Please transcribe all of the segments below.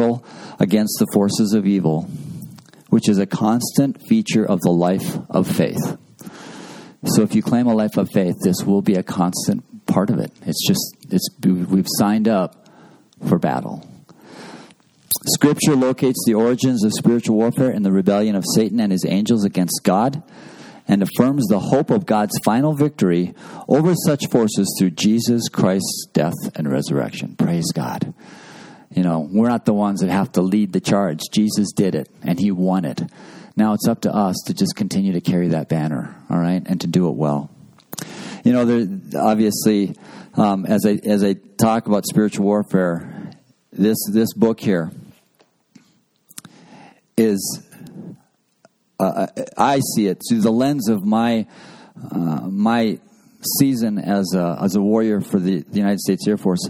struggle against the forces of evil, which is a constant feature of the life of faith. So if you claim a life of faith, this will be a constant part of it. It's just it's we've signed up for battle. Scripture locates the origins of spiritual warfare in the rebellion of Satan and his angels against God and affirms the hope of God's final victory over such forces through Jesus Christ's death and resurrection. Praise God. You know, we're not the ones that have to lead the charge. Jesus did it, and he won it. Now it's up to us to just continue to carry that banner, all right, and to do it well. You know, there, obviously, um, as I as I talk about spiritual warfare, this this book here is uh, I see it through the lens of my uh, my season as a, as a warrior for the, the United States Air Force.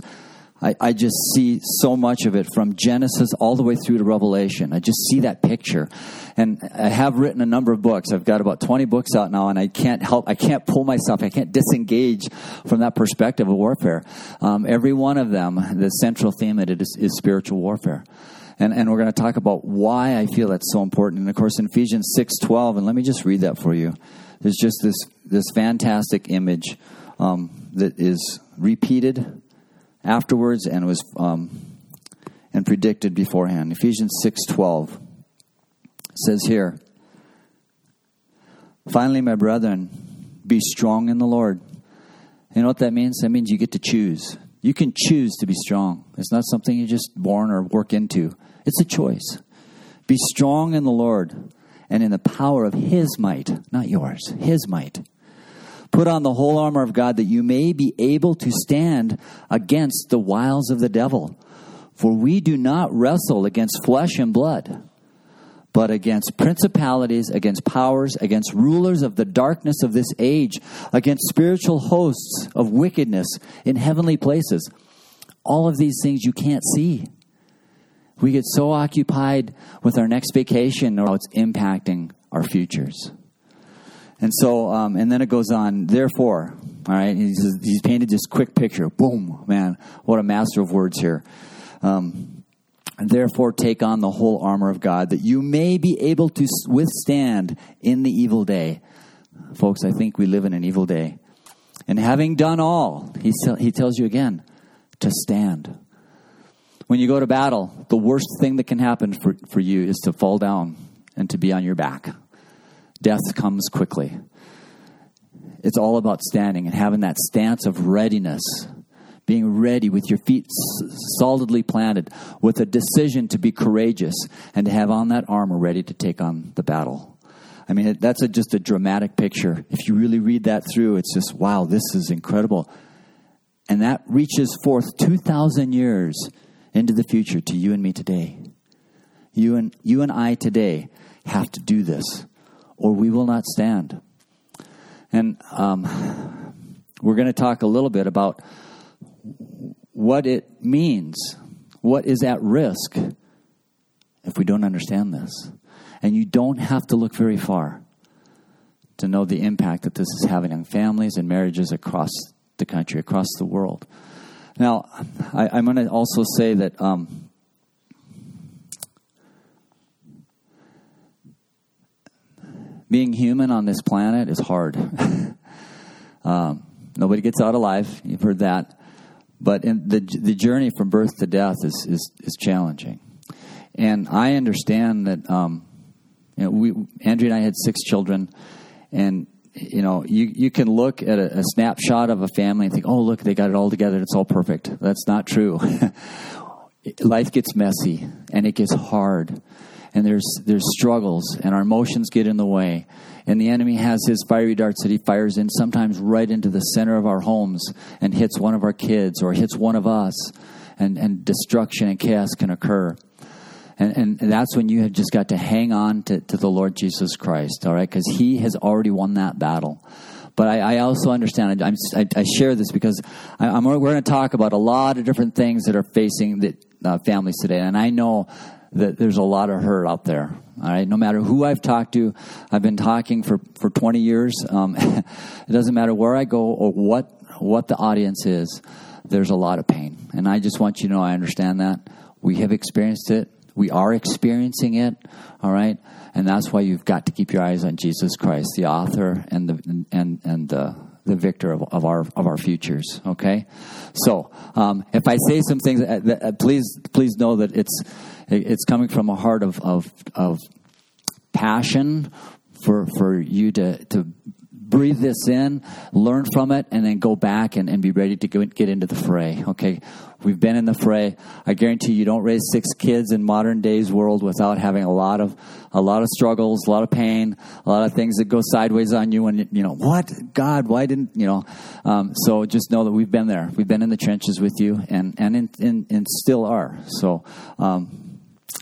I, I, just see so much of it from Genesis all the way through to Revelation. I just see that picture. And I have written a number of books. I've got about 20 books out now, and I can't help, I can't pull myself, I can't disengage from that perspective of warfare. Um, every one of them, the central theme of it is, is spiritual warfare and, and we're going to talk about why I feel that's so important. And of course, in Ephesians six twelve, and let me just read that for you. There's just this this fantastic image um, that is repeated afterwards and was um, and predicted beforehand. Ephesians six twelve says here. Finally, my brethren, be strong in the Lord. You know what that means? That means you get to choose. You can choose to be strong. It's not something you just born or work into. It's a choice. Be strong in the Lord and in the power of His might, not yours, His might. Put on the whole armor of God that you may be able to stand against the wiles of the devil. For we do not wrestle against flesh and blood, but against principalities, against powers, against rulers of the darkness of this age, against spiritual hosts of wickedness in heavenly places. All of these things you can't see. We get so occupied with our next vacation or how it's impacting our futures. And so, um, and then it goes on, therefore, all right, he's, he's painted this quick picture. Boom, man, what a master of words here. Um, therefore, take on the whole armor of God that you may be able to withstand in the evil day. Folks, I think we live in an evil day. And having done all, he, he tells you again, to stand. When you go to battle, the worst thing that can happen for, for you is to fall down and to be on your back. Death comes quickly. It's all about standing and having that stance of readiness, being ready with your feet solidly planted, with a decision to be courageous and to have on that armor ready to take on the battle. I mean, that's a, just a dramatic picture. If you really read that through, it's just, wow, this is incredible. And that reaches forth 2,000 years into the future to you and me today. You and, you and I today have to do this, or we will not stand. And um, we're going to talk a little bit about what it means, what is at risk if we don't understand this. And you don't have to look very far to know the impact that this is having on families and marriages across the country, across the world. Now, I, am going to also say that um, being human on this planet is hard. um, nobody gets out alive. You've heard that. But the the journey from birth to death is is, is challenging, and I understand that. Um, you know, we Andrea and I had six children, and you know, you, you can look at a, a, snapshot of a family and think, oh, look, they got it all together. It's all perfect. That's not true. Life gets messy and it gets hard. And there's, there's struggles and our emotions get in the way. And the enemy has his fiery darts that he fires in sometimes right into the center of our homes and hits one of our kids or hits one of us. And, and destruction and chaos can occur. And, and that's when you have just got to hang on to, to the Lord Jesus Christ, all right? Because He has already won that battle. But I, I also understand, I, I, share this because I, am we're going to talk about a lot of different things that are facing the uh, families today. And I know that there's a lot of hurt out there. All right, no matter who I've talked to, I've been talking for, for 20 years. Um, it doesn't matter where I go or what what the audience is. There's a lot of pain, and I just want you to know I understand that We have experienced it. We are experiencing it. All right, and that's why you've got to keep your eyes on Jesus Christ, the author and the and and the the victor of, of our of our futures. Okay, so um, if I say some things, uh, uh, please please know that it's it's coming from a heart of of, of passion for for you to to breathe this in, learn from it, and then go back and, and be ready to go, get into the fray. Okay, we've been in the fray. I guarantee you don't raise six kids in modern days world without having a lot of a lot of struggles, a lot of pain, a lot of things that go sideways on you. And you know what, God, why didn't you know? Um, so just know that we've been there. We've been in the trenches with you, and and in, in, and still are. So. Um,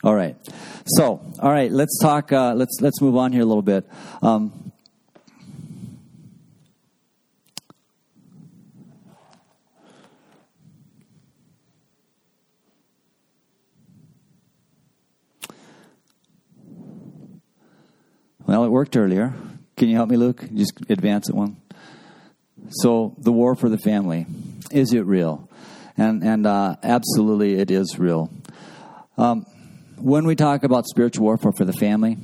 all right. So, all right. Let's talk. Uh, let's let's move on here a little bit. Um, Well, it worked earlier. Can you help me, Luke? Just advance it one. So, the war for the family is it real? And and uh, absolutely, it is real. Um, when we talk about spiritual warfare for the family,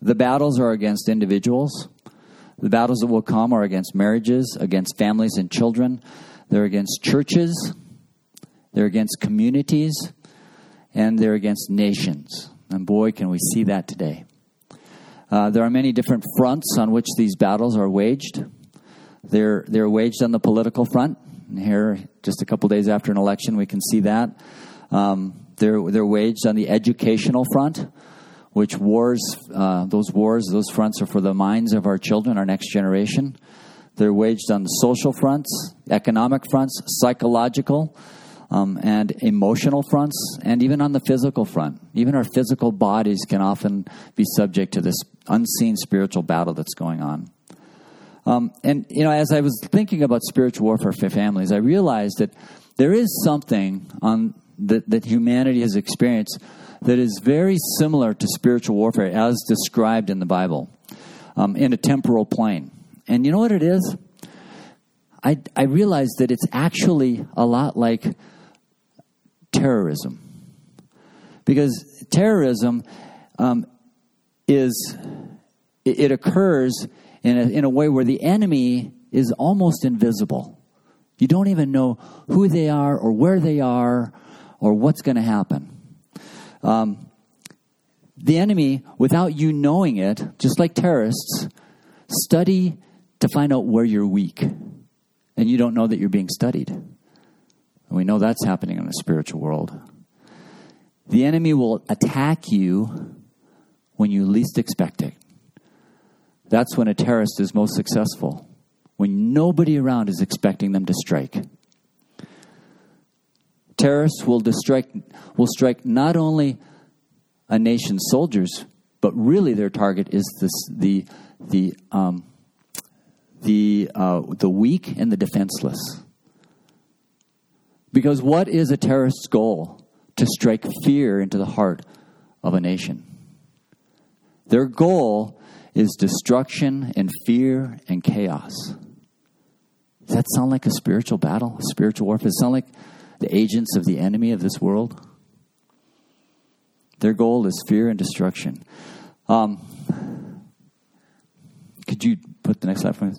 the battles are against individuals. The battles that will come are against marriages, against families and children. They're against churches. They're against communities. And they're against nations. And boy, can we see that today. Uh, there are many different fronts on which these battles are waged. They're, they're waged on the political front. And here, just a couple days after an election, we can see that. Um, they're, they're waged on the educational front, which wars, uh, those wars, those fronts are for the minds of our children, our next generation. They're waged on the social fronts, economic fronts, psychological, um, and emotional fronts, and even on the physical front. Even our physical bodies can often be subject to this unseen spiritual battle that's going on. Um, and, you know, as I was thinking about spiritual warfare for families, I realized that there is something on that, that humanity has experienced that is very similar to spiritual warfare as described in the Bible um, in a temporal plane. And you know what it is? I, I realized that it's actually a lot like terrorism. Because terrorism um, is, it occurs in a, in a way where the enemy is almost invisible. You don't even know who they are or where they are or what's going to happen. Um, the enemy, without you knowing it, just like terrorists, study to find out where you're weak. And you don't know that you're being studied. And we know that's happening in the spiritual world. The enemy will attack you when you least expect it. That's when a terrorist is most successful, when nobody around is expecting them to strike. Terrorists will, strike, will strike not only a nation's soldiers, but really their target is this, the, the, um, the, uh, the weak and the defenseless. Because what is a terrorist's goal? To strike fear into the heart of a nation. Their goal is destruction and fear and chaos. Does that sound like a spiritual battle, a spiritual warfare? Does it sound like the agents of the enemy of this world? Their goal is fear and destruction. Um, could you put the next slide for me?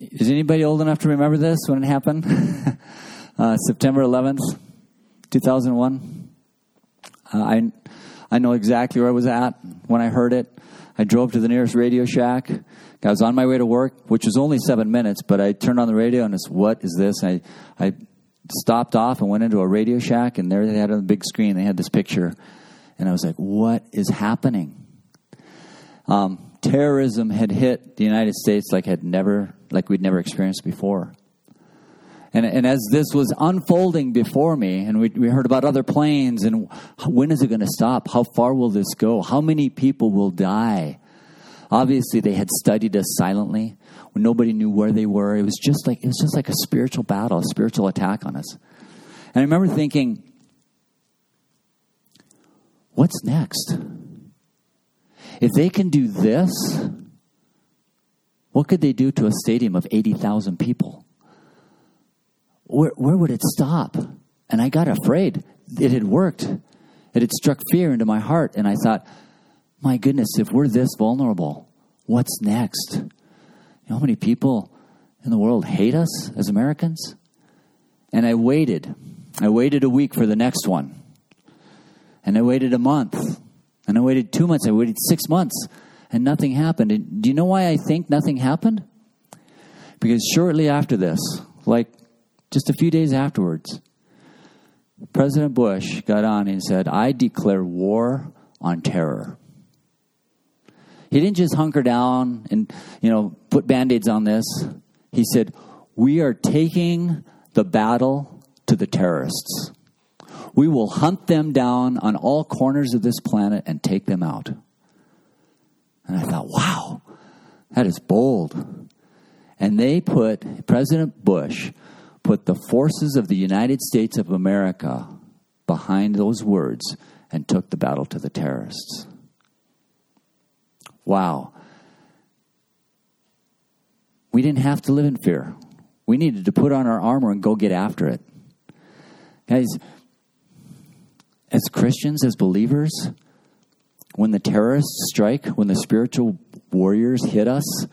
is anybody old enough to remember this when it happened? uh, September 11th, 2001. Uh, I, I know exactly where I was at when I heard it. I drove to the nearest Radio Shack. I was on my way to work, which was only seven minutes, but I turned on the radio and it's, what is this? I, I stopped off and went into a Radio Shack, and there they had on the big screen, they had this picture. And I was like, what is happening? Um, terrorism had hit the United States like had never, like we'd never experienced before. And, and as this was unfolding before me, and we, we heard about other planes, and when is it going to stop? How far will this go? How many people will die? Obviously, they had studied us silently when nobody knew where they were. It was just like it was just like a spiritual battle, a spiritual attack on us. And I remember thinking, what's next? If they can do this, what could they do to a stadium of 80,000 people? where, where would it stop? And I got afraid. it had worked. It had struck fear into my heart. And I thought, my goodness, if we're this vulnerable, what's next? You know how many people in the world hate us as Americans? And I waited. I waited a week for the next one. And I waited a month. And I waited two months. I waited six months. And nothing happened. And do you know why I think nothing happened? Because shortly after this, like just a few days afterwards, President Bush got on and said, I declare war on terror. He didn't just hunker down and, you know, put band-aids on this. He said, "We are taking the battle to the terrorists. We will hunt them down on all corners of this planet and take them out." And I thought, "Wow, that is bold." And they put President Bush put the forces of the United States of America behind those words and took the battle to the terrorists. Wow. We didn't have to live in fear. We needed to put on our armor and go get after it. Guys, as Christians, as believers, when the terrorists strike, when the spiritual warriors hit us,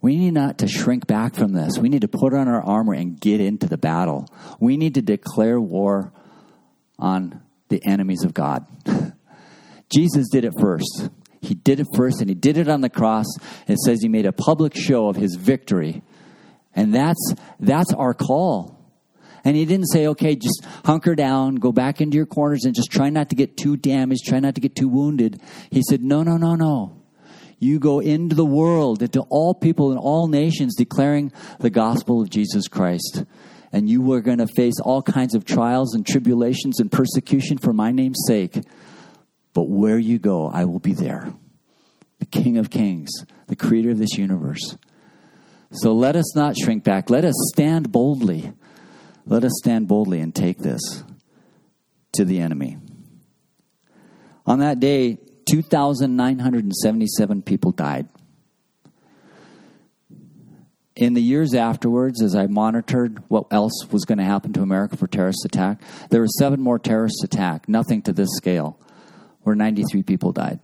we need not to shrink back from this. We need to put on our armor and get into the battle. We need to declare war on the enemies of God. Jesus did it first. He did it first and he did it on the cross. It says he made a public show of his victory. And that's that's our call. And he didn't say, okay, just hunker down, go back into your corners and just try not to get too damaged, try not to get too wounded. He said, no, no, no, no. You go into the world, into all people in all nations, declaring the gospel of Jesus Christ. And you are going to face all kinds of trials and tribulations and persecution for my name's sake. But where you go, I will be there. The King of Kings, the creator of this universe. So let us not shrink back. Let us stand boldly. Let us stand boldly and take this to the enemy. On that day, 2,977 people died. In the years afterwards, as I monitored what else was going to happen to America for terrorist attack, there were seven more terrorist attacks, nothing to this scale where 93 people died.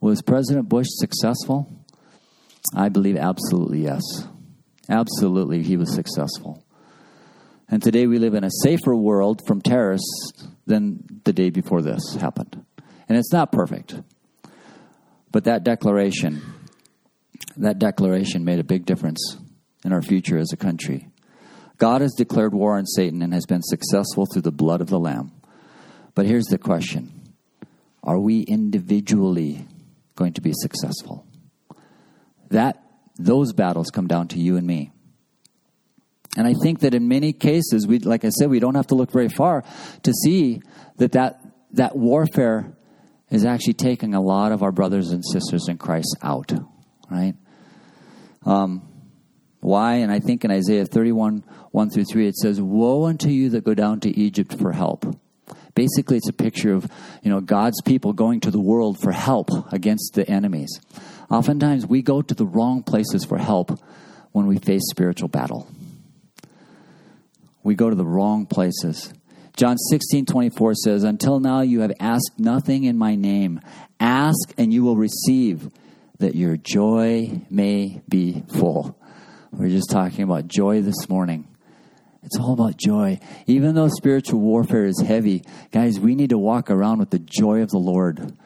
Was President Bush successful? I believe absolutely yes. Absolutely, he was successful. And today we live in a safer world from terrorists than the day before this happened. And it's not perfect. But that declaration, that declaration made a big difference in our future as a country. God has declared war on Satan and has been successful through the blood of the Lamb. But here's the question are we individually going to be successful? That those battles come down to you and me. And I think that in many cases, we, like I said, we don't have to look very far to see that that, that warfare is actually taking a lot of our brothers and sisters in Christ out, right? Um, why? And I think in Isaiah 31, 1 through 3, it says, Woe unto you that go down to Egypt for help. Basically, it's a picture of you know God's people going to the world for help against the enemies. Oftentimes, we go to the wrong places for help when we face spiritual battle. We go to the wrong places. John 16, 24 says, Until now you have asked nothing in my name. Ask and you will receive, that your joy may be full. We're just talking about joy this morning. It's all about joy. Even though spiritual warfare is heavy, guys, we need to walk around with the joy of the Lord.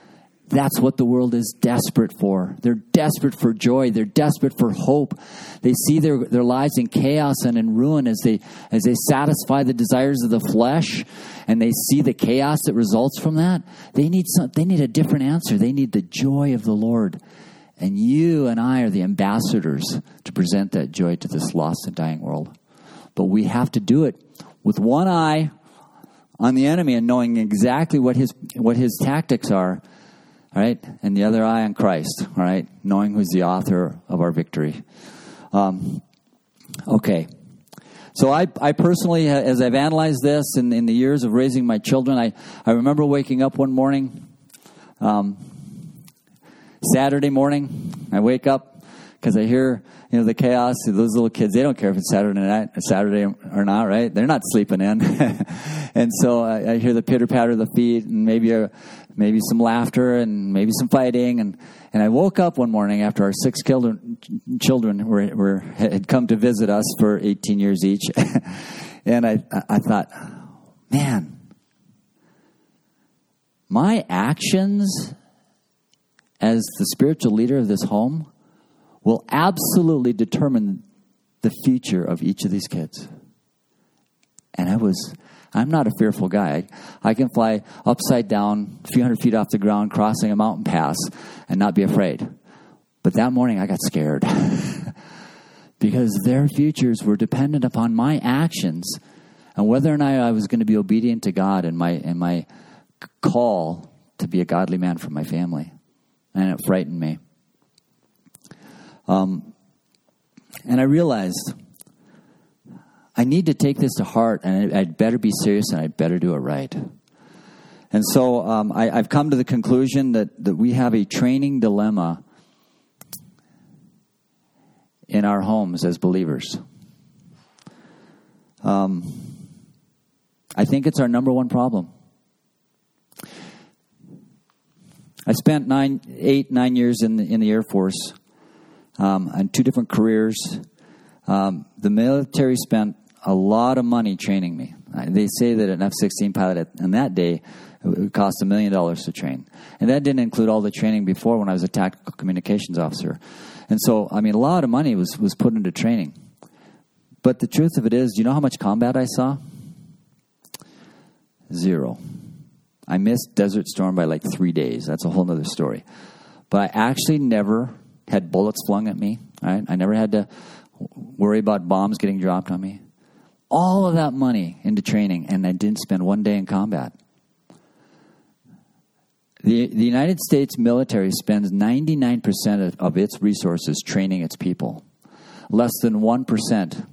That's what the world is desperate for. They're desperate for joy. They're desperate for hope. They see their, their lives in chaos and in ruin as they, as they satisfy the desires of the flesh and they see the chaos that results from that. They need, some, they need a different answer. They need the joy of the Lord. And you and I are the ambassadors to present that joy to this lost and dying world. But we have to do it with one eye on the enemy and knowing exactly what his what his tactics are, right? And the other eye on Christ, right? Knowing who's the author of our victory. Um, okay. So I, I personally, as I've analyzed this in, in the years of raising my children, I, I remember waking up one morning, um, Saturday morning, I wake up because I hear you know, the chaos. Those little kids, they don't care if it's Saturday night, Saturday or not, right? They're not sleeping in. and so I, I, hear the pitter patter of the feet, and maybe a, maybe some laughter, and maybe some fighting. And and I woke up one morning after our six children children were, were had come to visit us for 18 years each, and I I thought, man, my actions as the spiritual leader of this home will absolutely determine the future of each of these kids. And I was, I'm not a fearful guy. I, I, can fly upside down, a few hundred feet off the ground, crossing a mountain pass, and not be afraid. But that morning I got scared because their futures were dependent upon my actions and whether or not I was going to be obedient to God and my, and my call to be a godly man for my family. And it frightened me. Um, and I realized I need to take this to heart, and I'd better be serious, and I'd better do it right. And so um, I, have come to the conclusion that, that we have a training dilemma in our homes as believers. Um, I think it's our number one problem. I spent nine, eight, nine years in the, in the Air Force um, on two different careers. Um, the military spent a lot of money training me. They say that an F 16 pilot in that day it cost a million dollars to train. And that didn't include all the training before when I was a tactical communications officer. And so, I mean, a lot of money was, was put into training. But the truth of it is, do you know how much combat I saw? Zero. I missed Desert Storm by like three days. That's a whole other story. But I actually never had bullets flung at me. Right? I never had to worry about bombs getting dropped on me. All of that money into training, and I didn't spend one day in combat. The, the United States military spends 99% of, of its resources training its people. Less than 1%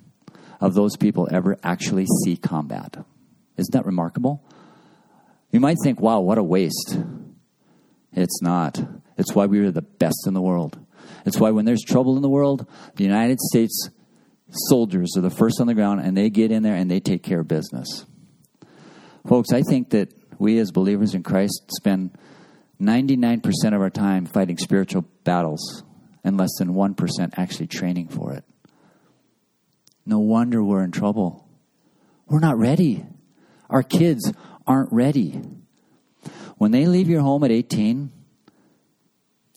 of those people ever actually see combat. Isn't that remarkable? You might think, wow, what a waste. It's not. It's why we are the best in the world. It's why when there's trouble in the world, the United States soldiers are the first on the ground and they get in there and they take care of business. Folks, I think that we as believers in Christ spend 99% of our time fighting spiritual battles and less than 1% actually training for it. No wonder we're in trouble. We're not ready. Our kids aren't ready. When they leave your home at 18,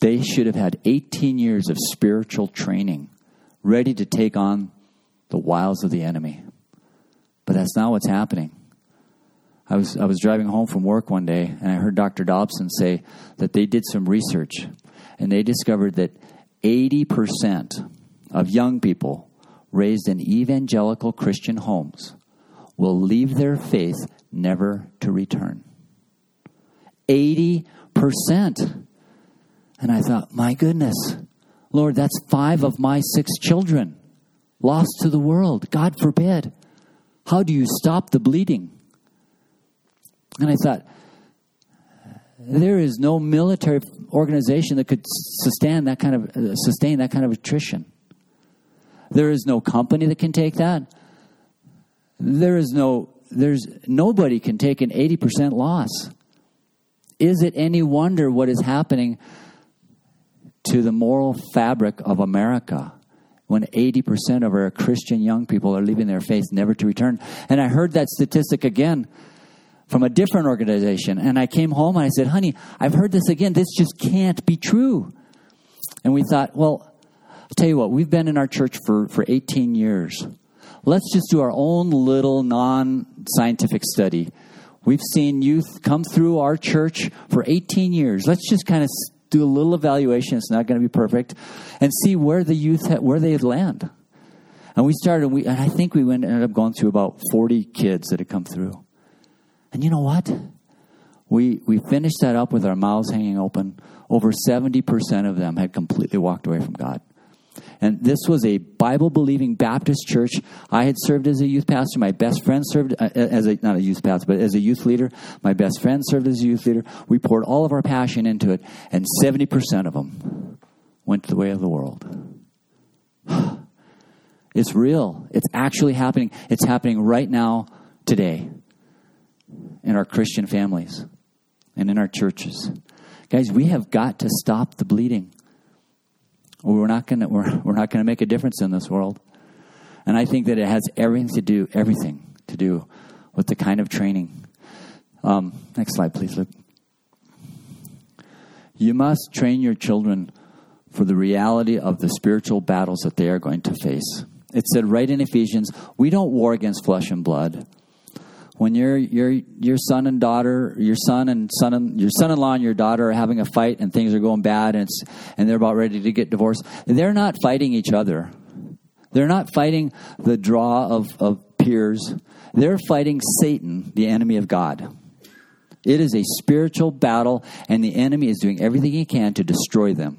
they should have had 18 years of spiritual training, ready to take on the wiles of the enemy. But that's not what's happening. I was, I was driving home from work one day and I heard Dr. Dobson say that they did some research and they discovered that 80% of young people raised in evangelical Christian homes will leave their faith never to return. 80%. And I thought, my goodness, Lord, that's five of my six children lost to the world. God forbid. How do you stop the bleeding? And I thought, there is no military organization that could sustain that kind of uh, sustain that kind of attrition. There is no company that can take that. There is no there's nobody can take an 80% loss. Is it any wonder what is happening to the moral fabric of America when 80% of our Christian young people are leaving their faith never to return. And I heard that statistic again from a different organization. And I came home and I said, honey, I've heard this again. This just can't be true. And we thought, well, I'll tell you what, we've been in our church for, for 18 years. Let's just do our own little non scientific study. We've seen youth come through our church for 18 years. Let's just kind of do a little evaluation. It's not going to be perfect, and see where the youth where they had land. And we started. We and I think we went ended up going through about forty kids that had come through. And you know what? We we finished that up with our mouths hanging open. Over seventy percent of them had completely walked away from God. And this was a Bible believing Baptist church. I had served as a youth pastor. My best friend served uh, as a, not a youth pastor, but as a youth leader. My best friend served as a youth leader. We poured all of our passion into it, and 70% of them went the way of the world. It's real. It's actually happening. It's happening right now, today, in our Christian families and in our churches. Guys, we have got to stop the bleeding. We're not going to we're, we're not going to make a difference in this world. And I think that it has everything to do everything to do with the kind of training. Um, next slide, please, Luke. You must train your children for the reality of the spiritual battles that they are going to face. It said right in Ephesians, we don't war against flesh and blood. When your your your son and daughter, your son and son and your son-in-law and your daughter are having a fight and things are going bad and it's, and they're about ready to get divorced, they're not fighting each other. They're not fighting the draw of, of peers. They're fighting Satan, the enemy of God. It is a spiritual battle, and the enemy is doing everything he can to destroy them.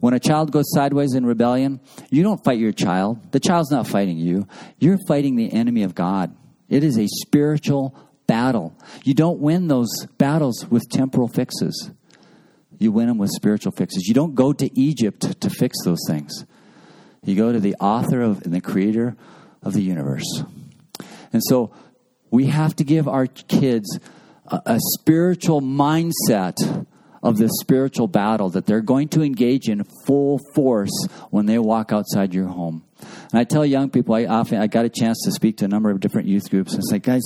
When a child goes sideways in rebellion, you don't fight your child. The child's not fighting you. You're fighting the enemy of God. It is a spiritual battle. You don't win those battles with temporal fixes. You win them with spiritual fixes. You don't go to Egypt to fix those things. You go to the author of and the creator of the universe. And so we have to give our kids a, a spiritual mindset of this spiritual battle that they're going to engage in full force when they walk outside your home. And I tell young people, I often I got a chance to speak to a number of different youth groups. And like, guys,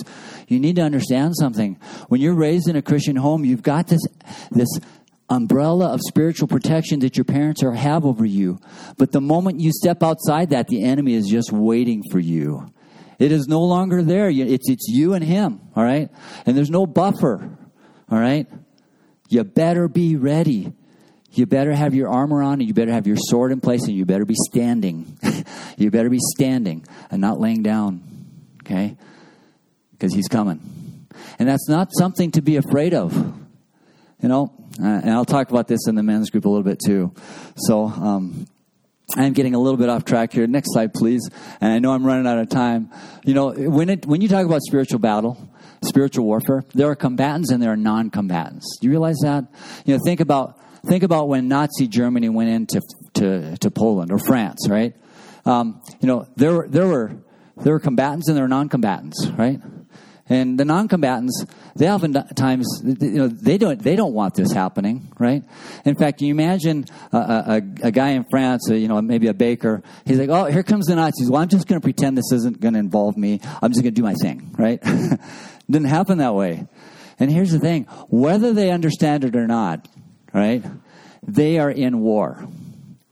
you need to understand something. When you're raised in a Christian home, you've got this this umbrella of spiritual protection that your parents are, have over you. But the moment you step outside that, the enemy is just waiting for you. It is no longer there. It's, it's you and him, all right? And there's no buffer, all right? You better be ready. You better have your armor on and you better have your sword in place and you better be standing. you better be standing and not laying down. Okay? Because he's coming. And that's not something to be afraid of. You know, uh, and I'll talk about this in the men's group a little bit too. So, um, I'm getting a little bit off track here. Next slide, please. And I know I'm running out of time. You know, when it, when you talk about spiritual battle, spiritual warfare, there are combatants and there are non-combatants. Do you realize that? You know, think about think about when Nazi Germany went into to, to Poland or France, right? Um, you know, there there were there were combatants and there were non-combatants, right? And the non-combatants, they oftentimes, you know, they don't they don't want this happening, right? In fact, you imagine a, a, a guy in France, you know, maybe a baker. He's like, "Oh, here comes the Nazis. Well, I'm just going to pretend this isn't going to involve me. I'm just going to do my thing, right?" Didn't happen that way. And here's the thing whether they understand it or not, right, they are in war.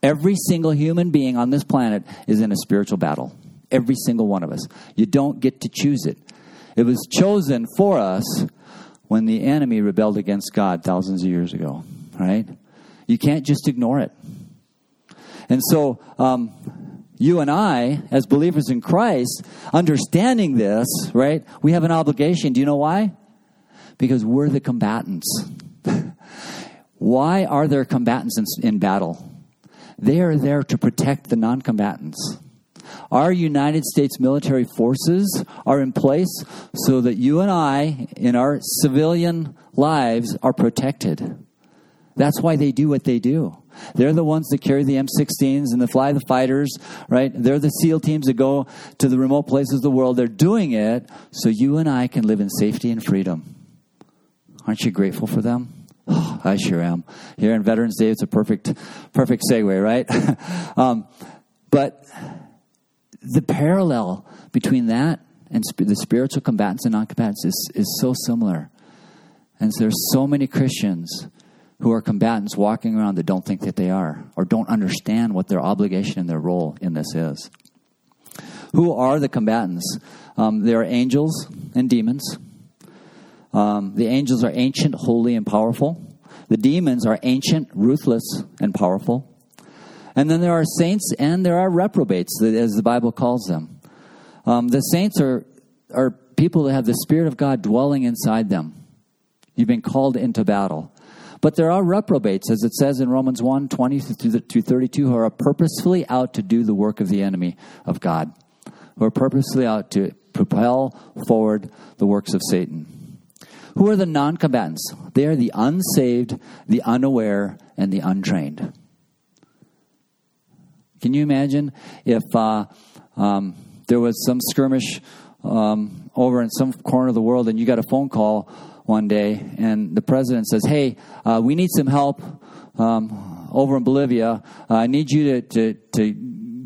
Every single human being on this planet is in a spiritual battle. Every single one of us. You don't get to choose it. It was chosen for us when the enemy rebelled against God thousands of years ago, right? You can't just ignore it. And so, um, you and I, as believers in Christ, understanding this, right, we have an obligation. Do you know why? Because we're the combatants. why are there combatants in, in battle? They are there to protect the non combatants. Our United States military forces are in place so that you and I, in our civilian lives, are protected. That's why they do what they do. They're the ones that carry the M16s and the fly the fighters, right? They're the SEAL teams that go to the remote places of the world. They're doing it so you and I can live in safety and freedom. Aren't you grateful for them? Oh, I sure am. Here in Veterans Day, it's a perfect, perfect segue, right? um, but the parallel between that and sp- the spiritual combatants and non-combatants is, is so similar. And so there's so many Christians who are combatants walking around that don't think that they are or don't understand what their obligation and their role in this is. Who are the combatants? Um, they are angels and demons. Um, the angels are ancient, holy, and powerful. The demons are ancient, ruthless, and powerful. And then there are saints and there are reprobates, as the Bible calls them. Um, the saints are, are people that have the Spirit of God dwelling inside them. You've been called into battle. But there are reprobates, as it says in Romans 1 20 to 32, who are purposefully out to do the work of the enemy of God, who are purposefully out to propel forward the works of Satan. Who are the non combatants? They are the unsaved, the unaware, and the untrained. Can you imagine if uh, um, there was some skirmish um, over in some corner of the world and you got a phone call one day and the president says, Hey, uh, we need some help um, over in Bolivia. Uh, I need you to, to, to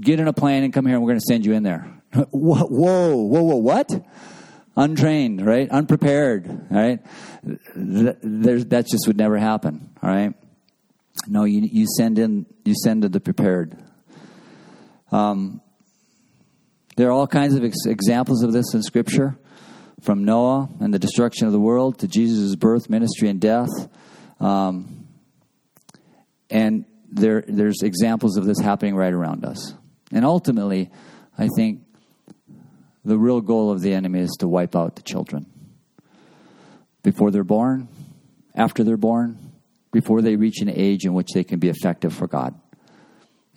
get in a plane and come here and we're going to send you in there. whoa, whoa, whoa, what? Untrained, right? Unprepared, right? There's, that just would never happen, all right? No, you, you send in, you send to the prepared. Um, there are all kinds of ex- examples of this in Scripture, from Noah and the destruction of the world to Jesus' birth, ministry, and death. Um, and there, there's examples of this happening right around us. And ultimately, I think the real goal of the enemy is to wipe out the children. Before they're born, after they're born, before they reach an age in which they can be effective for God.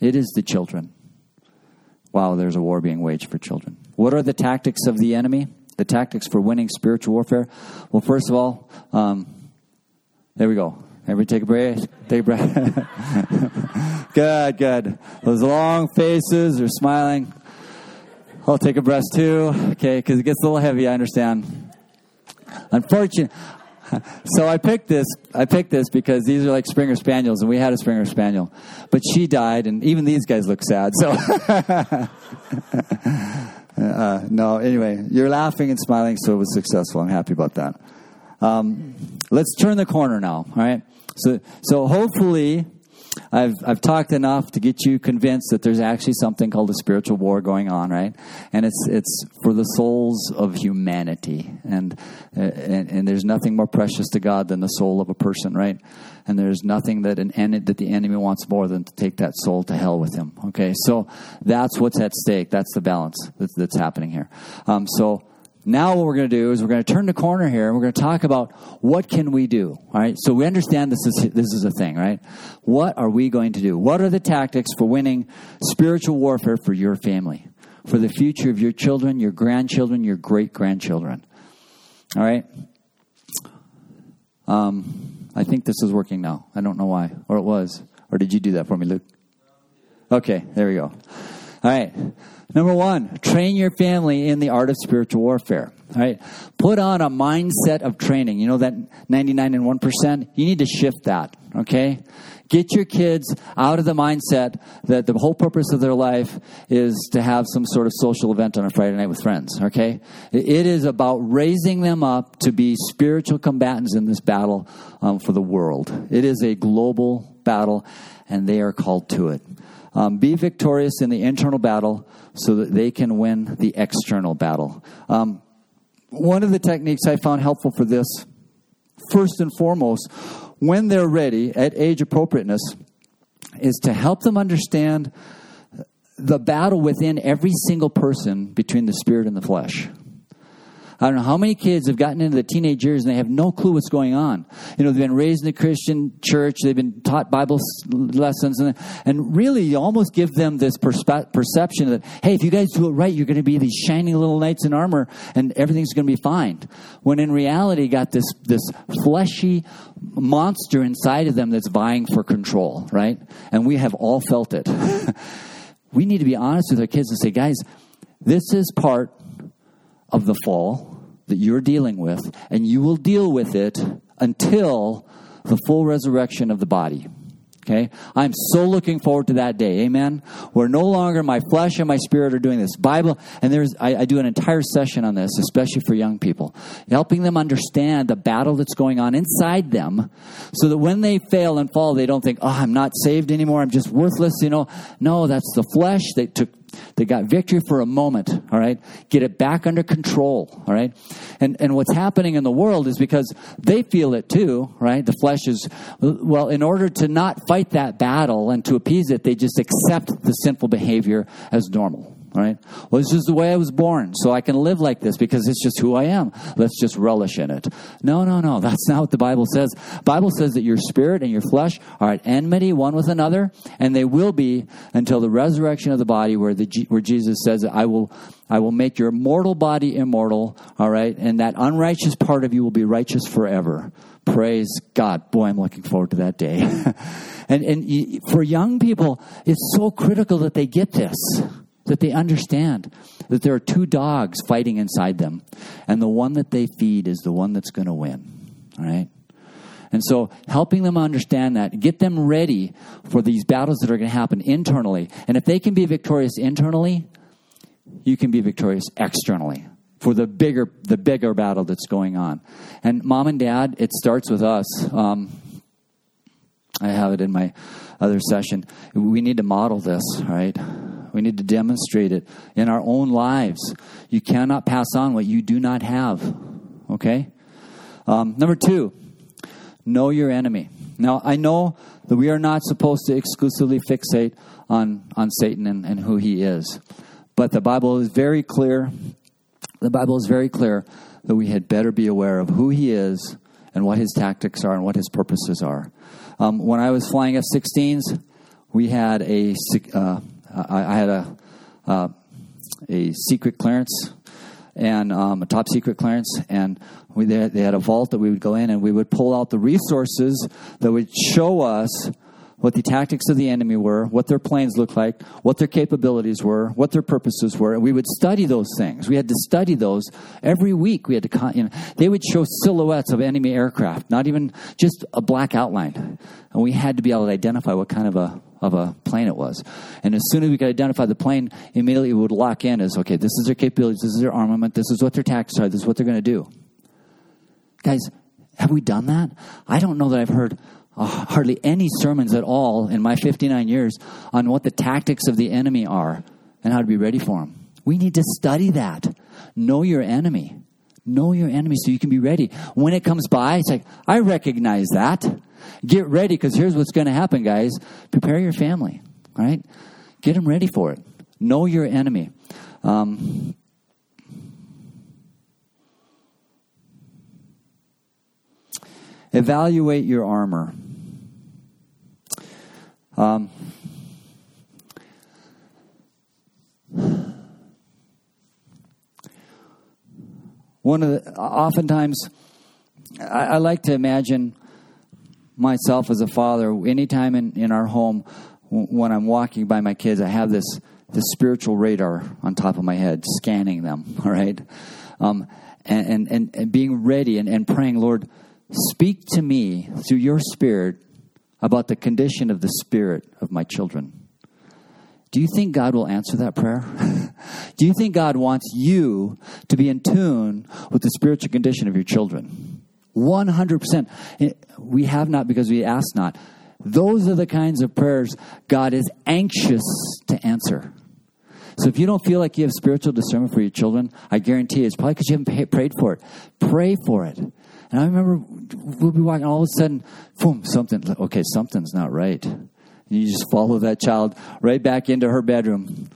It is the children. Wow, there's a war being waged for children. What are the tactics of the enemy? The tactics for winning spiritual warfare? Well, first of all, um, there we go. Everybody take a breath. Take a breath. good, good. Those long faces are smiling. I'll take a breath too, okay, because it gets a little heavy, I understand. Unfortunately, so I picked this. I picked this because these are like Springer Spaniels, and we had a Springer Spaniel, but she died, and even these guys look sad. So, uh, no. Anyway, you're laughing and smiling, so it was successful. I'm happy about that. Um, let's turn the corner now. All right. So, so hopefully, I've, I've talked enough to get you convinced that there's actually something called a spiritual war going on, right? And it's, it's for the souls of humanity. And, and, and there's nothing more precious to God than the soul of a person, right? And there's nothing that, an, that the enemy wants more than to take that soul to hell with him, okay? So that's what's at stake. That's the balance that's, that's happening here. Um, so, now what we're going to do is we're going to turn the corner here and we're going to talk about what can we do all right so we understand this is this is a thing right? What are we going to do? What are the tactics for winning spiritual warfare for your family? For the future of your children your grandchildren your great grandchildren all right um, i think this is working now. I don't know why. Or it was. Or did you do that for me luke? Okay there we go all right Number one, train your family in the art of spiritual warfare. All right. Put on a mindset of training. You know that 99 and 1%? You need to shift that. Okay? Get your kids out of the mindset that the whole purpose of their life is to have some sort of social event on a Friday night with friends. Okay? It is about raising them up to be spiritual combatants in this battle um, for the world. It is a global battle, and they are called to it. Um, be victorious in the internal battle so that they can win the external battle. Um, one of the techniques I found helpful for this, first and foremost, when they're ready at age appropriateness, is to help them understand the battle within every single person between the spirit and the flesh. I don't know how many kids have gotten into the teenage years and they have no clue what's going on. You know, they've been raised in the Christian church, they've been taught Bible lessons, and, and really you almost give them this perspe- perception that, hey, if you guys do it right, you're going to be these shining little knights in armor and everything's going to be fine. When in reality, got this, this fleshy monster inside of them that's vying for control, right? And we have all felt it. we need to be honest with our kids and say, guys, this is part of the fall that you're dealing with, and you will deal with it until the full resurrection of the body. Okay? I'm so looking forward to that day. Amen? Where no longer my flesh and my spirit are doing this. Bible, and there's, I, I, do an entire session on this, especially for young people, helping them understand the battle that's going on inside them so that when they fail and fall, they don't think, oh, I'm not saved anymore. I'm just worthless. You know, no, that's the flesh that took they got victory for a moment, all right? Get it back under control, all right? And, and what's happening in the world is because they feel it too, right? The flesh is, well, in order to not fight that battle and to appease it, they just accept the sinful behavior as normal. Right? Well, this is the way I was born, so I can live like this because it's just who I am. Let's just relish in it. No, no, no. That's not what the Bible says. Bible says that your spirit and your flesh are at enmity one with another, and they will be until the resurrection of the body, where the where Jesus says, "I will." I will make your mortal body immortal, all right? And that unrighteous part of you will be righteous forever Praise God. Boy, I'm looking forward to that day. and, and for young people, it's so critical that they get this, that they understand that there are two dogs fighting inside them, and the one that they feed is the one that's going to win. All right? And so, helping them understand that, get them ready for these battles that are going to happen internally. And if they can be victorious internally, you can be victorious externally for the bigger the bigger battle that's going on. And mom and dad, it starts with us. Um, I have it in my other session. We need to model this, right? We need to demonstrate it in our own lives. You cannot pass on what you do not have. Okay? Um, number two, know your enemy. Now, I know that we are not supposed to exclusively fixate on, on Satan and, and who he is. But the Bible is very clear the Bible is very clear that we had better be aware of who he is and what his tactics are and what his purposes are. Um, when I was flying F 16s, we had a, uh, I had a, uh, a secret clearance and um, a top secret clearance, and we, they, they had a vault that we would go in and we would pull out the resources that would show us what the tactics of the enemy were, what their planes looked like, what their capabilities were, what their purposes were. And we would study those things. We had to study those every week. We had to, you know, they would show silhouettes of enemy aircraft, not even just a black outline. And we had to be able to identify what kind of a of a plane it was. And as soon as we could identify the plane, immediately it would lock in as okay, this is their capabilities, this is their armament, this is what their tactics are, this is what they're going to do. Guys, have we done that? I don't know that I've heard uh, hardly any sermons at all in my 59 years on what the tactics of the enemy are and how to be ready for them. We need to study that. Know your enemy. Know your enemy so you can be ready. When it comes by, it's like, I recognize that. Get ready because here's what's going to happen, guys. Prepare your family, right? Get them ready for it. Know your enemy. Um, evaluate your armor. Um, one of the, oftentimes, I, I, like to imagine myself as a father. Anytime in, in our home, when I'm walking by my kids, I have this this spiritual radar on top of my head, scanning them. All right, um, and, and and being ready and, and praying, Lord, speak to me through your Spirit about the condition of the spirit of my children. Do you think God will answer that prayer? Do you think God wants you to be in tune with the spiritual condition of your children? 100%. Eh, we have not because we ask not. Those are the kinds of prayers God is anxious to answer. So if you don't feel like you have spiritual discernment for your children, I guarantee it's probably because you haven't prayed for it. Pray for it. And I remember we'll be walking, all of a sudden, boom, something, okay, something's not right. And you just follow that child right back into her bedroom.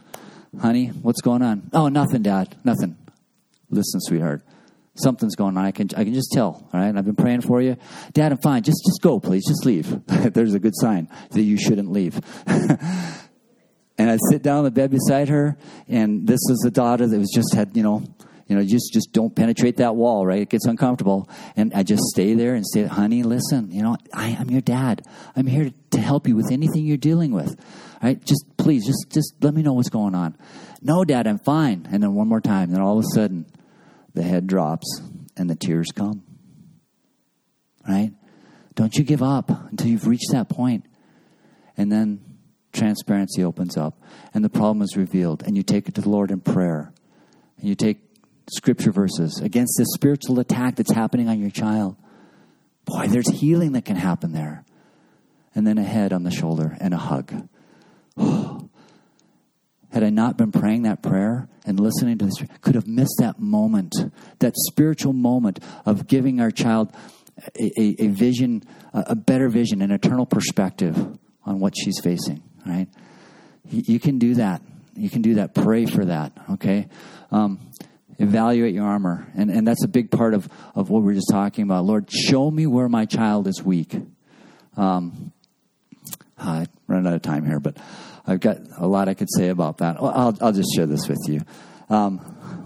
Honey, what's going on? Oh, nothing, Dad, nothing. Listen, sweetheart, something's going on. I can, I can just tell, all right? I've been praying for you. Dad, I'm fine. Just, just go, please. Just leave. There's a good sign that you shouldn't leave. and I'd sit down on the bed beside her, and this was the daughter that was just had, you know, you know, just just don't penetrate that wall, right? It gets uncomfortable. And I just stay there and say, honey, listen, you know, I, am your dad. I'm here to help you with anything you're dealing with. Right? Just please, just just let me know what's going on. No, dad, I'm fine. And then one more time, then all of a sudden the head drops and the tears come. Right? Don't you give up until you've reached that point. And then transparency opens up and the problem is revealed and you take it to the Lord in prayer. And you take scripture verses against this spiritual attack that's happening on your child. Boy, there's healing that can happen there. And then a head on the shoulder and a hug. Had I not been praying that prayer and listening to this, could have missed that moment, that spiritual moment of giving our child a, a, a vision, a, a, better vision, an eternal perspective on what she's facing. Right? You, you can do that. You can do that. Pray for that. Okay. Um, evaluate your armor. And, and that's a big part of, of what we are just talking about. Lord, show me where my child is weak. Um, I run out of time here, but I've got a lot I could say about that. I'll, I'll just share this with you. Um,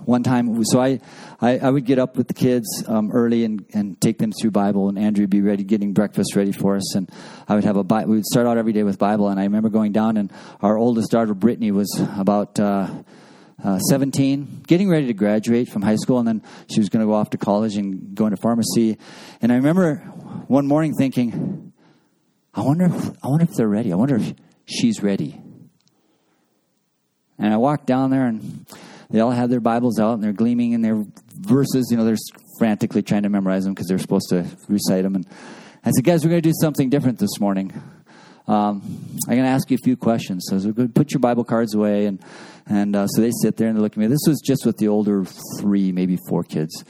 one time, so I, I, I, would get up with the kids um, early and, and take them through Bible, and Andrea would be ready, getting breakfast ready for us, and I would have a Bible. We would start out every day with Bible, and I remember going down, and our oldest daughter Brittany was about uh, uh, 17, getting ready to graduate from high school, and then she was going to go off to college and go into pharmacy. And I remember one morning thinking, I wonder if I wonder if they're ready. I wonder if she's ready. And I walked down there and they all had their Bibles out and they're gleaming in their verses. You know, they're frantically trying to memorize them because they're supposed to recite them. And I said, guys, we're going to do something different this morning. Um, I'm going to ask you a few questions. So, put your Bible cards away. And, and uh, so they sit there and they look at me. This was just with the older three, maybe four kids.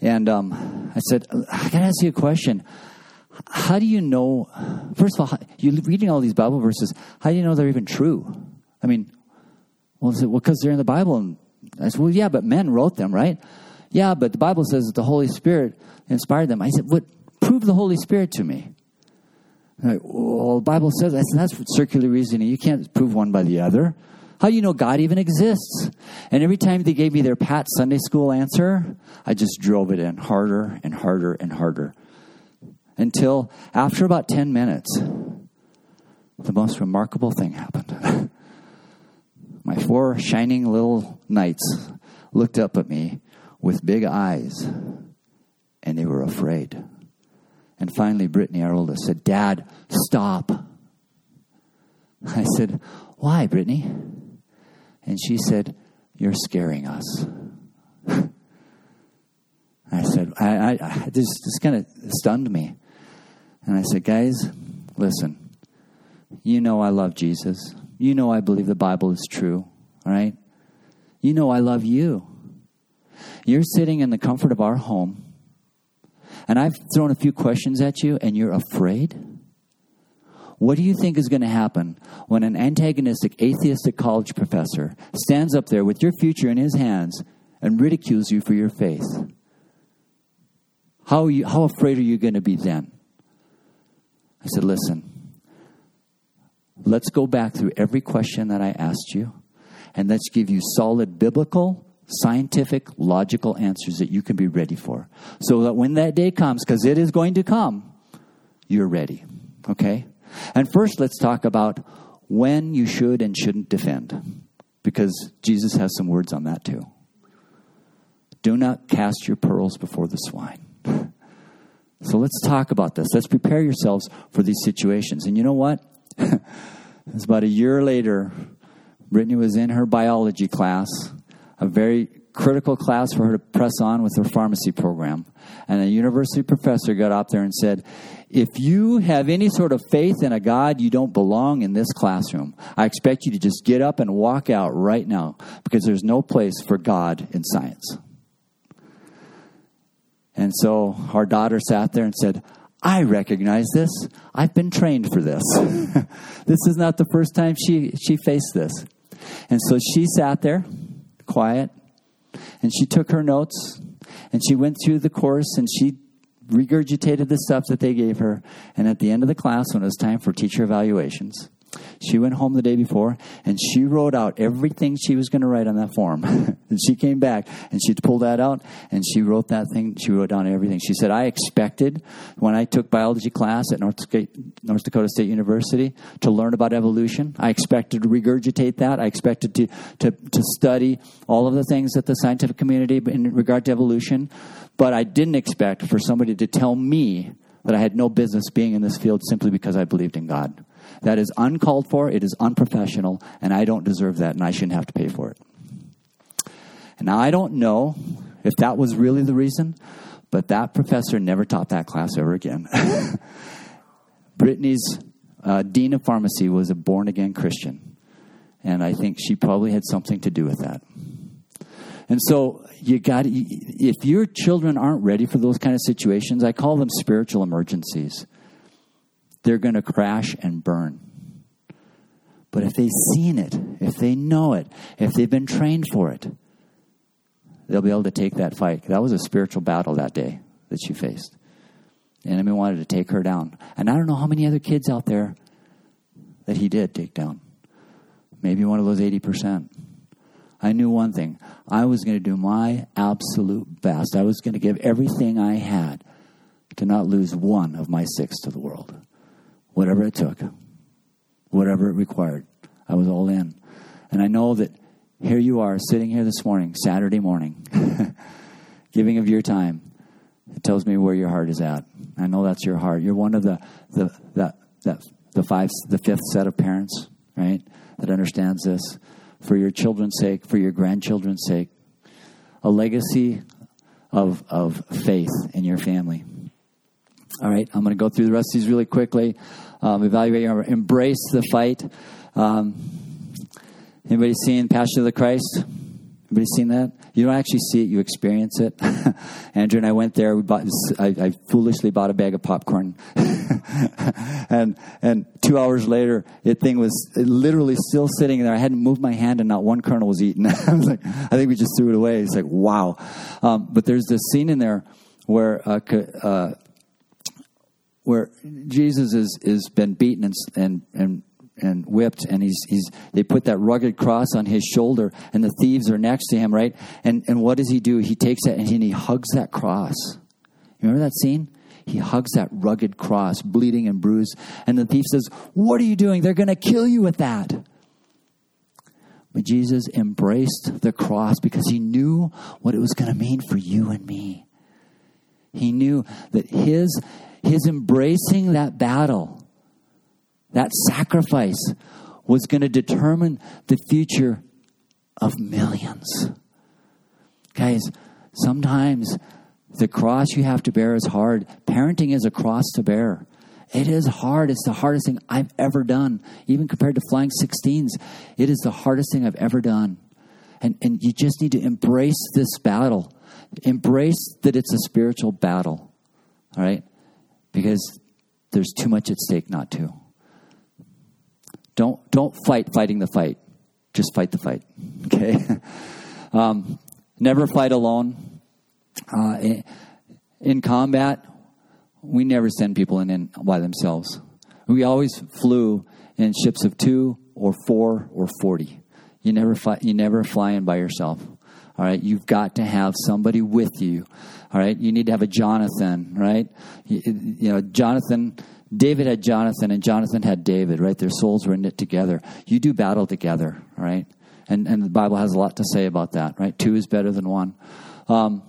And um, I said, I got to ask you a question. How do you know, first of all, you're reading all these Bible verses, how do you know they're even true? I mean, well, because well, they're in the Bible and I said, well, yeah, but men wrote them, right? Yeah, but the Bible says that the Holy Spirit inspired them. I said, what? Prove the Holy Spirit to me. Like, well, the Bible says, said, that's circular reasoning. You can't prove one by the other. How do you know God even exists? And every time they gave me their pat Sunday school answer, I just drove it in harder and harder and harder. Until after about 10 minutes, the most remarkable thing happened. My four shining little knights looked up at me with big eyes, and they were afraid. And finally, Brittany, our oldest, said, Dad, stop. I said, Why, Brittany? And she said, You're scaring us. I said, I, I, this, this kind of stunned me. And I said, Guys, listen, you know I love Jesus. You know I believe the Bible is true, right? You know I love you. You're sitting in the comfort of our home, and I've thrown a few questions at you, and you're afraid? What do you think is going to happen when an antagonistic, atheistic college professor stands up there with your future in his hands and ridicules you for your faith? How, you, how afraid are you going to be then? I said, Listen, Let's go back through every question that I asked you, and let's give you solid biblical, scientific, logical answers that you can be ready for. So that when that day comes, because it is going to come, you're ready. Okay? And first, let's talk about when you should and shouldn't defend, because Jesus has some words on that too. Do not cast your pearls before the swine. So let's talk about this. Let's prepare yourselves for these situations. And you know what? It's about a year later, Brittany was in her biology class, a very critical class for her to press on with her pharmacy program. And a university professor got up there and said, If you have any sort of faith in a God, you don't belong in this classroom. I expect you to just get up and walk out right now because there's no place for God in science. And so our daughter sat there and said, I recognize this. I've been trained for this. this is not the first time she, she faced this. And so she sat there, quiet, and she took her notes and she went through the course and she regurgitated the stuff that they gave her. And at the end of the class, when it was time for teacher evaluations, she went home the day before and she wrote out everything she was going to write on that form. and she came back and she pulled that out and she wrote that thing. She wrote down everything. She said, I expected when I took biology class at North, North Dakota State University to learn about evolution. I expected to regurgitate that. I expected to, to, to study all of the things that the scientific community in regard to evolution. But I didn't expect for somebody to tell me that I had no business being in this field simply because I believed in God. That is uncalled for, it is unprofessional, and I don't deserve that, and I shouldn't have to pay for it. And I don't know if that was really the reason, but that professor never taught that class ever again. Brittany's uh, dean of pharmacy was a born again Christian, and I think she probably had something to do with that. And so you got if your children aren't ready for those kind of situations, I call them spiritual emergencies they're going to crash and burn. But if they've seen it, if they know it, if they've been trained for it, they'll be able to take that fight. That was a spiritual battle that day that she faced. The enemy wanted to take her down. And I don't know how many other kids out there that he did take down. Maybe one of those 80%. I knew one thing. I was going to do my absolute best. I was going to give everything I had to not lose one of my six to the world. Whatever it took, whatever it required, I was all in. And I know that here you are sitting here this morning, Saturday morning, giving of your time. It tells me where your heart is at. I know that's your heart. You're one of the the the, the, the five the fifth set of parents, right? That understands this for your children's sake, for your grandchildren's sake. A legacy of of faith in your family. All right, I'm going to go through the rest of these really quickly. Um, evaluate your embrace the fight. Um, anybody seen Passion of the Christ? Anybody seen that? You don't actually see it; you experience it. Andrea and I went there. We bought. I, I foolishly bought a bag of popcorn, and and two hours later, the thing was literally still sitting there. I hadn't moved my hand, and not one kernel was eaten. I was like, I think we just threw it away. It's like, wow. Um, but there's this scene in there where uh, uh, where Jesus is is been beaten and and and and whipped and he's he's they put that rugged cross on his shoulder and the thieves are next to him right? And and what does he do? He takes that and he, hugs that cross. You remember that scene? He hugs that rugged cross bleeding and bruised and the thief says what are you doing? They're going to kill you with that. But jesus embraced the cross because he knew what it was going to mean for you and me. He knew that his his embracing that battle, that sacrifice, was going to determine the future of millions. Guys, sometimes the cross you have to bear is hard. Parenting is a cross to bear. It is hard. It's the hardest thing I've ever done. Even compared to flying 16s, it is the hardest thing I've ever done. And, and you just need to embrace this battle. Embrace that it's a spiritual battle. All right? Because there's too much at stake not to. Don't don't fight fighting the fight. Just fight the fight. Okay. um, never fight alone. Uh, in, combat, we never send people in, in by themselves. We always flew in ships of two or four or forty. You never fly, you never fly in by yourself. All right, you've got to have somebody with you. All right, you need to have a Jonathan, right? You, you know, Jonathan, David had Jonathan, and Jonathan had David, right? Their souls were knit together. You do battle together, right? And and the Bible has a lot to say about that, right? Two is better than one. Um,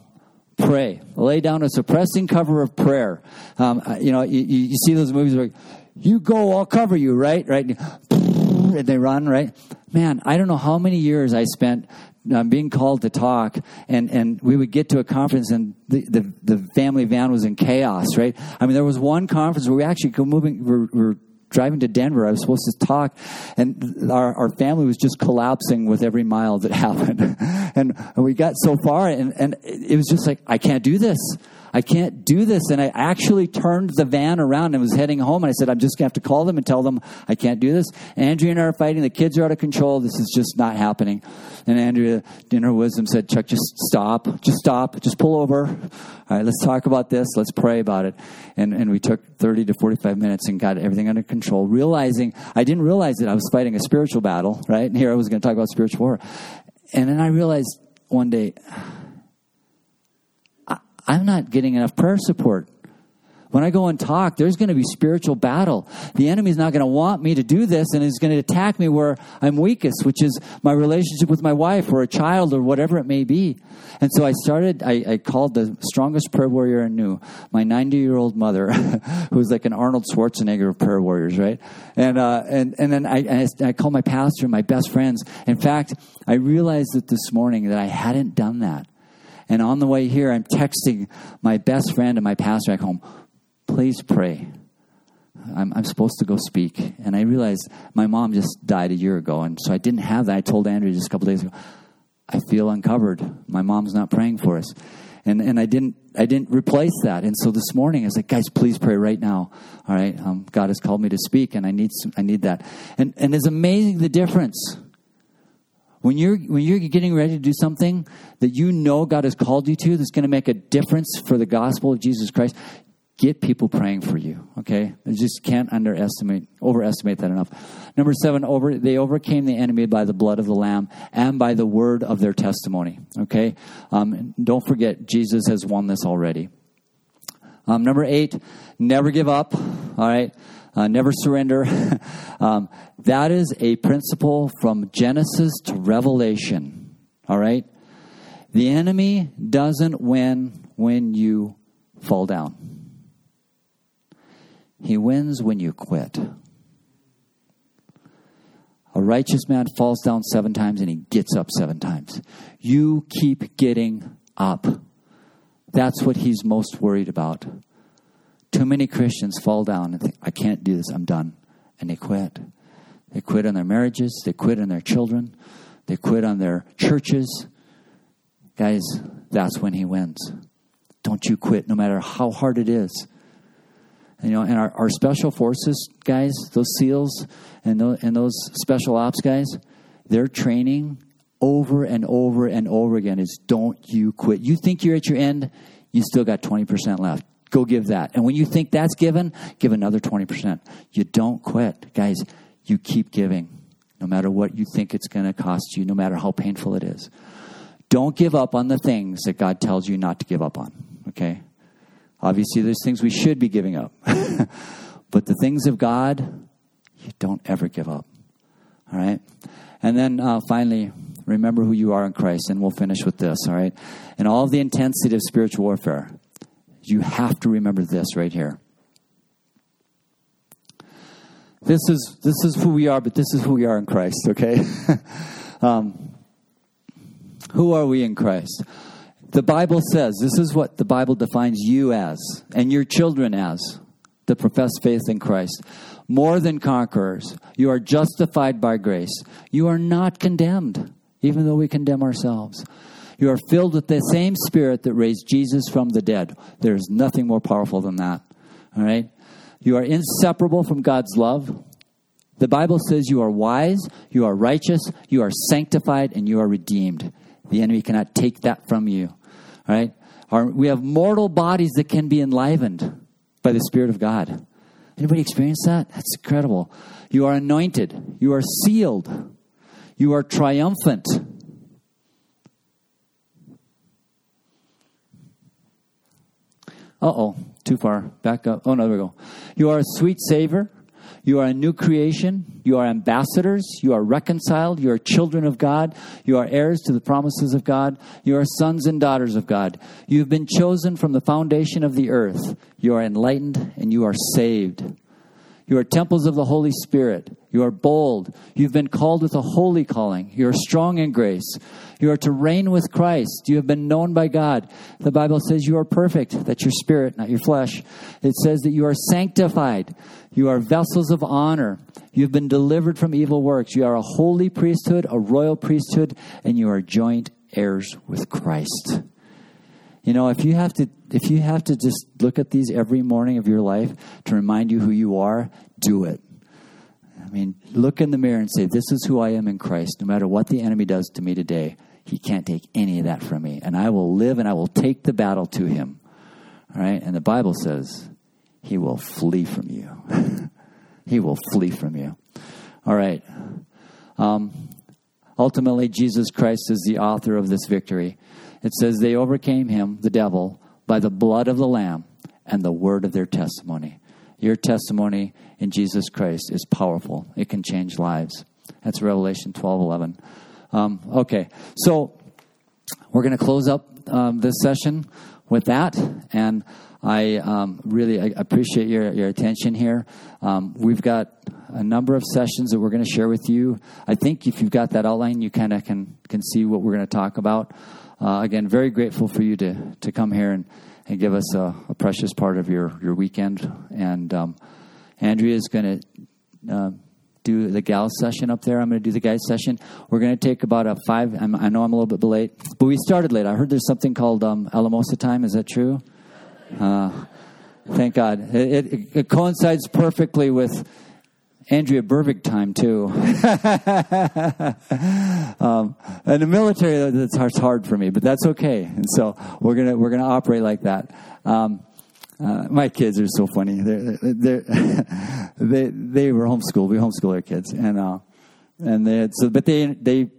pray. Lay down a suppressing cover of prayer. Um, you know, you, you see those movies where you go, I'll cover you, right? Right? And they run, right? Man, I don't know how many years I spent I'm being called to talk, and, and we would get to a conference, and the, the, the, family van was in chaos, right? I mean, there was one conference where we actually go moving, we're, we're driving to Denver. I was supposed to talk, and our, our family was just collapsing with every mile that happened. and, and we got so far, and, and it was just like, I can't do this. I can't do this. And I actually turned the van around and was heading home. And I said, I'm just going to have to call them and tell them I can't do this. Andrea and I are fighting. The kids are out of control. This is just not happening. And Andrea, in her wisdom, said, Chuck, just stop. Just stop. Just pull over. All right, let's talk about this. Let's pray about it. And, and we took 30 to 45 minutes and got everything under control, realizing I didn't realize that I was fighting a spiritual battle, right? And here I was going to talk about spiritual war. And then I realized one day, I'm not getting enough prayer support. When I go and talk, there's going to be spiritual battle. The enemy's not going to want me to do this and he's going to attack me where I'm weakest, which is my relationship with my wife or a child or whatever it may be. And so I started, I, I called the strongest prayer warrior I knew, my 90 year old mother, who's like an Arnold Schwarzenegger of prayer warriors, right? And, uh, and, and then I, I, I called my pastor and my best friends. In fact, I realized that this morning that I hadn't done that. And on the way here, I'm texting my best friend and my pastor at home, please pray. I'm, I'm supposed to go speak. And I realized my mom just died a year ago. And so I didn't have that. I told Andrea just a couple days ago, I feel uncovered. My mom's not praying for us. And, and I didn't I didn't replace that. And so this morning I was like, guys, please pray right now. All right, um, God has called me to speak, and I need some, I need that. And and it's amazing the difference when you're, when you're getting ready to do something that you know God has called you to that's going to make a difference for the gospel of Jesus Christ, Get people praying for you. Okay, I just can't underestimate, overestimate that enough. Number seven, over they overcame the enemy by the blood of the Lamb and by the word of their testimony. Okay, um, don't forget Jesus has won this already. Um, number eight, never give up. All right, uh, never surrender. um, that is a principle from Genesis to Revelation. All right, the enemy doesn't win when you fall down. He wins when you quit. A righteous man falls down seven times and he gets up seven times. You keep getting up. That's what he's most worried about. Too many Christians fall down and think, I can't do this, I'm done. And they quit. They quit on their marriages, they quit on their children, they quit on their churches. Guys, that's when he wins. Don't you quit, no matter how hard it is. You know, and our, our special forces guys, those SEALs and those, and those special ops guys, their training over and over and over again is don't you quit. You think you're at your end, you still got 20% left. Go give that. And when you think that's given, give another 20%. You don't quit. Guys, you keep giving no matter what you think it's going to cost you, no matter how painful it is. Don't give up on the things that God tells you not to give up on, okay? Obviously, there's things we should be giving up. but the things of God, you don't ever give up. All right? And then uh, finally, remember who you are in Christ, and we'll finish with this, all right? And all of the intensity of spiritual warfare, you have to remember this right here. This is this is who we are, but this is who we are in Christ. Okay, um, who are we in Christ? The Bible says this is what the Bible defines you as and your children as the professed faith in Christ. More than conquerors. You are justified by grace. You are not condemned, even though we condemn ourselves. You are filled with the same spirit that raised Jesus from the dead. There is nothing more powerful than that. All right? You are inseparable from God's love. The Bible says you are wise, you are righteous, you are sanctified, and you are redeemed. The enemy cannot take that from you All right? Our, we have mortal bodies that can be enlivened by the Spirit of God. Anybody experience that? That's incredible. You are anointed. You are sealed. You are triumphant. Uh oh, too far. Back up. Oh, no, there we go. You are a sweet savor. You are a new creation. You are ambassadors. You are reconciled. You are children of God. You are heirs to the promises of God. You are sons and daughters of God. You have been chosen from the foundation of the earth. You are enlightened and you are saved. You are temples of the Holy Spirit. You are bold. You've been called with a holy calling. You are strong in grace. You are to reign with Christ. You have been known by God. The Bible says you are perfect. That's your spirit, not your flesh. It says that you are sanctified. You are vessels of honor. You've been delivered from evil works. You are a holy priesthood, a royal priesthood, and you are joint heirs with Christ. You know, if you have to if you have to just look at these every morning of your life to remind you who you are, do it. I mean, look in the mirror and say, This is who I am in Christ. No matter what the enemy does to me today, he can't take any of that from me. And I will live and I will take the battle to him. All right? And the Bible says, he will flee from you. he will flee from you. All right. Um, ultimately, Jesus Christ is the author of this victory. It says they overcame him, the devil, by the blood of the Lamb and the word of their testimony. Your testimony in Jesus Christ is powerful. It can change lives. That's Revelation 12 11. Um, okay, so we're going to close up um, this session with that. And I um, really appreciate your, your attention here. Um, we've got a number of sessions that we're going to share with you. I think if you've got that outline, you kind of can can see what we're going to talk about. Uh, again, very grateful for you to to come here and, and give us a, a precious part of your your weekend. And um, Andrea is going to. Uh, do the gal session up there. I'm going to do the guys session. We're going to take about a five. I'm, i know I'm a little bit late, but we started late. I heard there's something called um, Alamosa time. Is that true? Uh, thank God. It, it, it, coincides perfectly with Andrea Bervig time, too. um, in the military, that's hard, for me, but that's okay. And so we're to we're gonna operate like that. Um, Uh, my kids are so funny. They're, they're, they they were homeschooled. We homeschool our kids, and uh, and they had, so but they they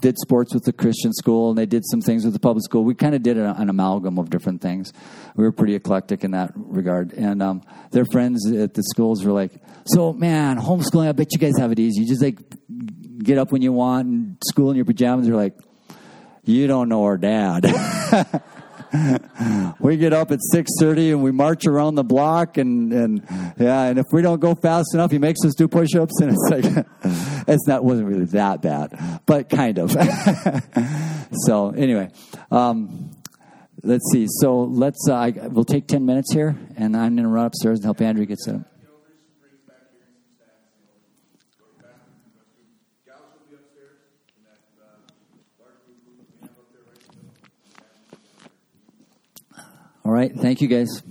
did sports with the Christian school and they did some things with the public school. We kind of did a, an amalgam of different things. We were pretty eclectic in that regard. And um, their friends at the schools were like, "So man, homeschooling. I bet you guys have it easy. You just like get up when you want and school in your pajamas." They're like, "You don't know our dad." we get up at six thirty and we march around the block and and yeah, and if we don't go fast enough, he makes us do push-ups, and it's like it's not wasn't really that bad, but kind of. so anyway, um, let's see. So let's uh, I, we'll take ten minutes here, and I'm going to run upstairs and help Andrea get set up. All right. Thank you, guys.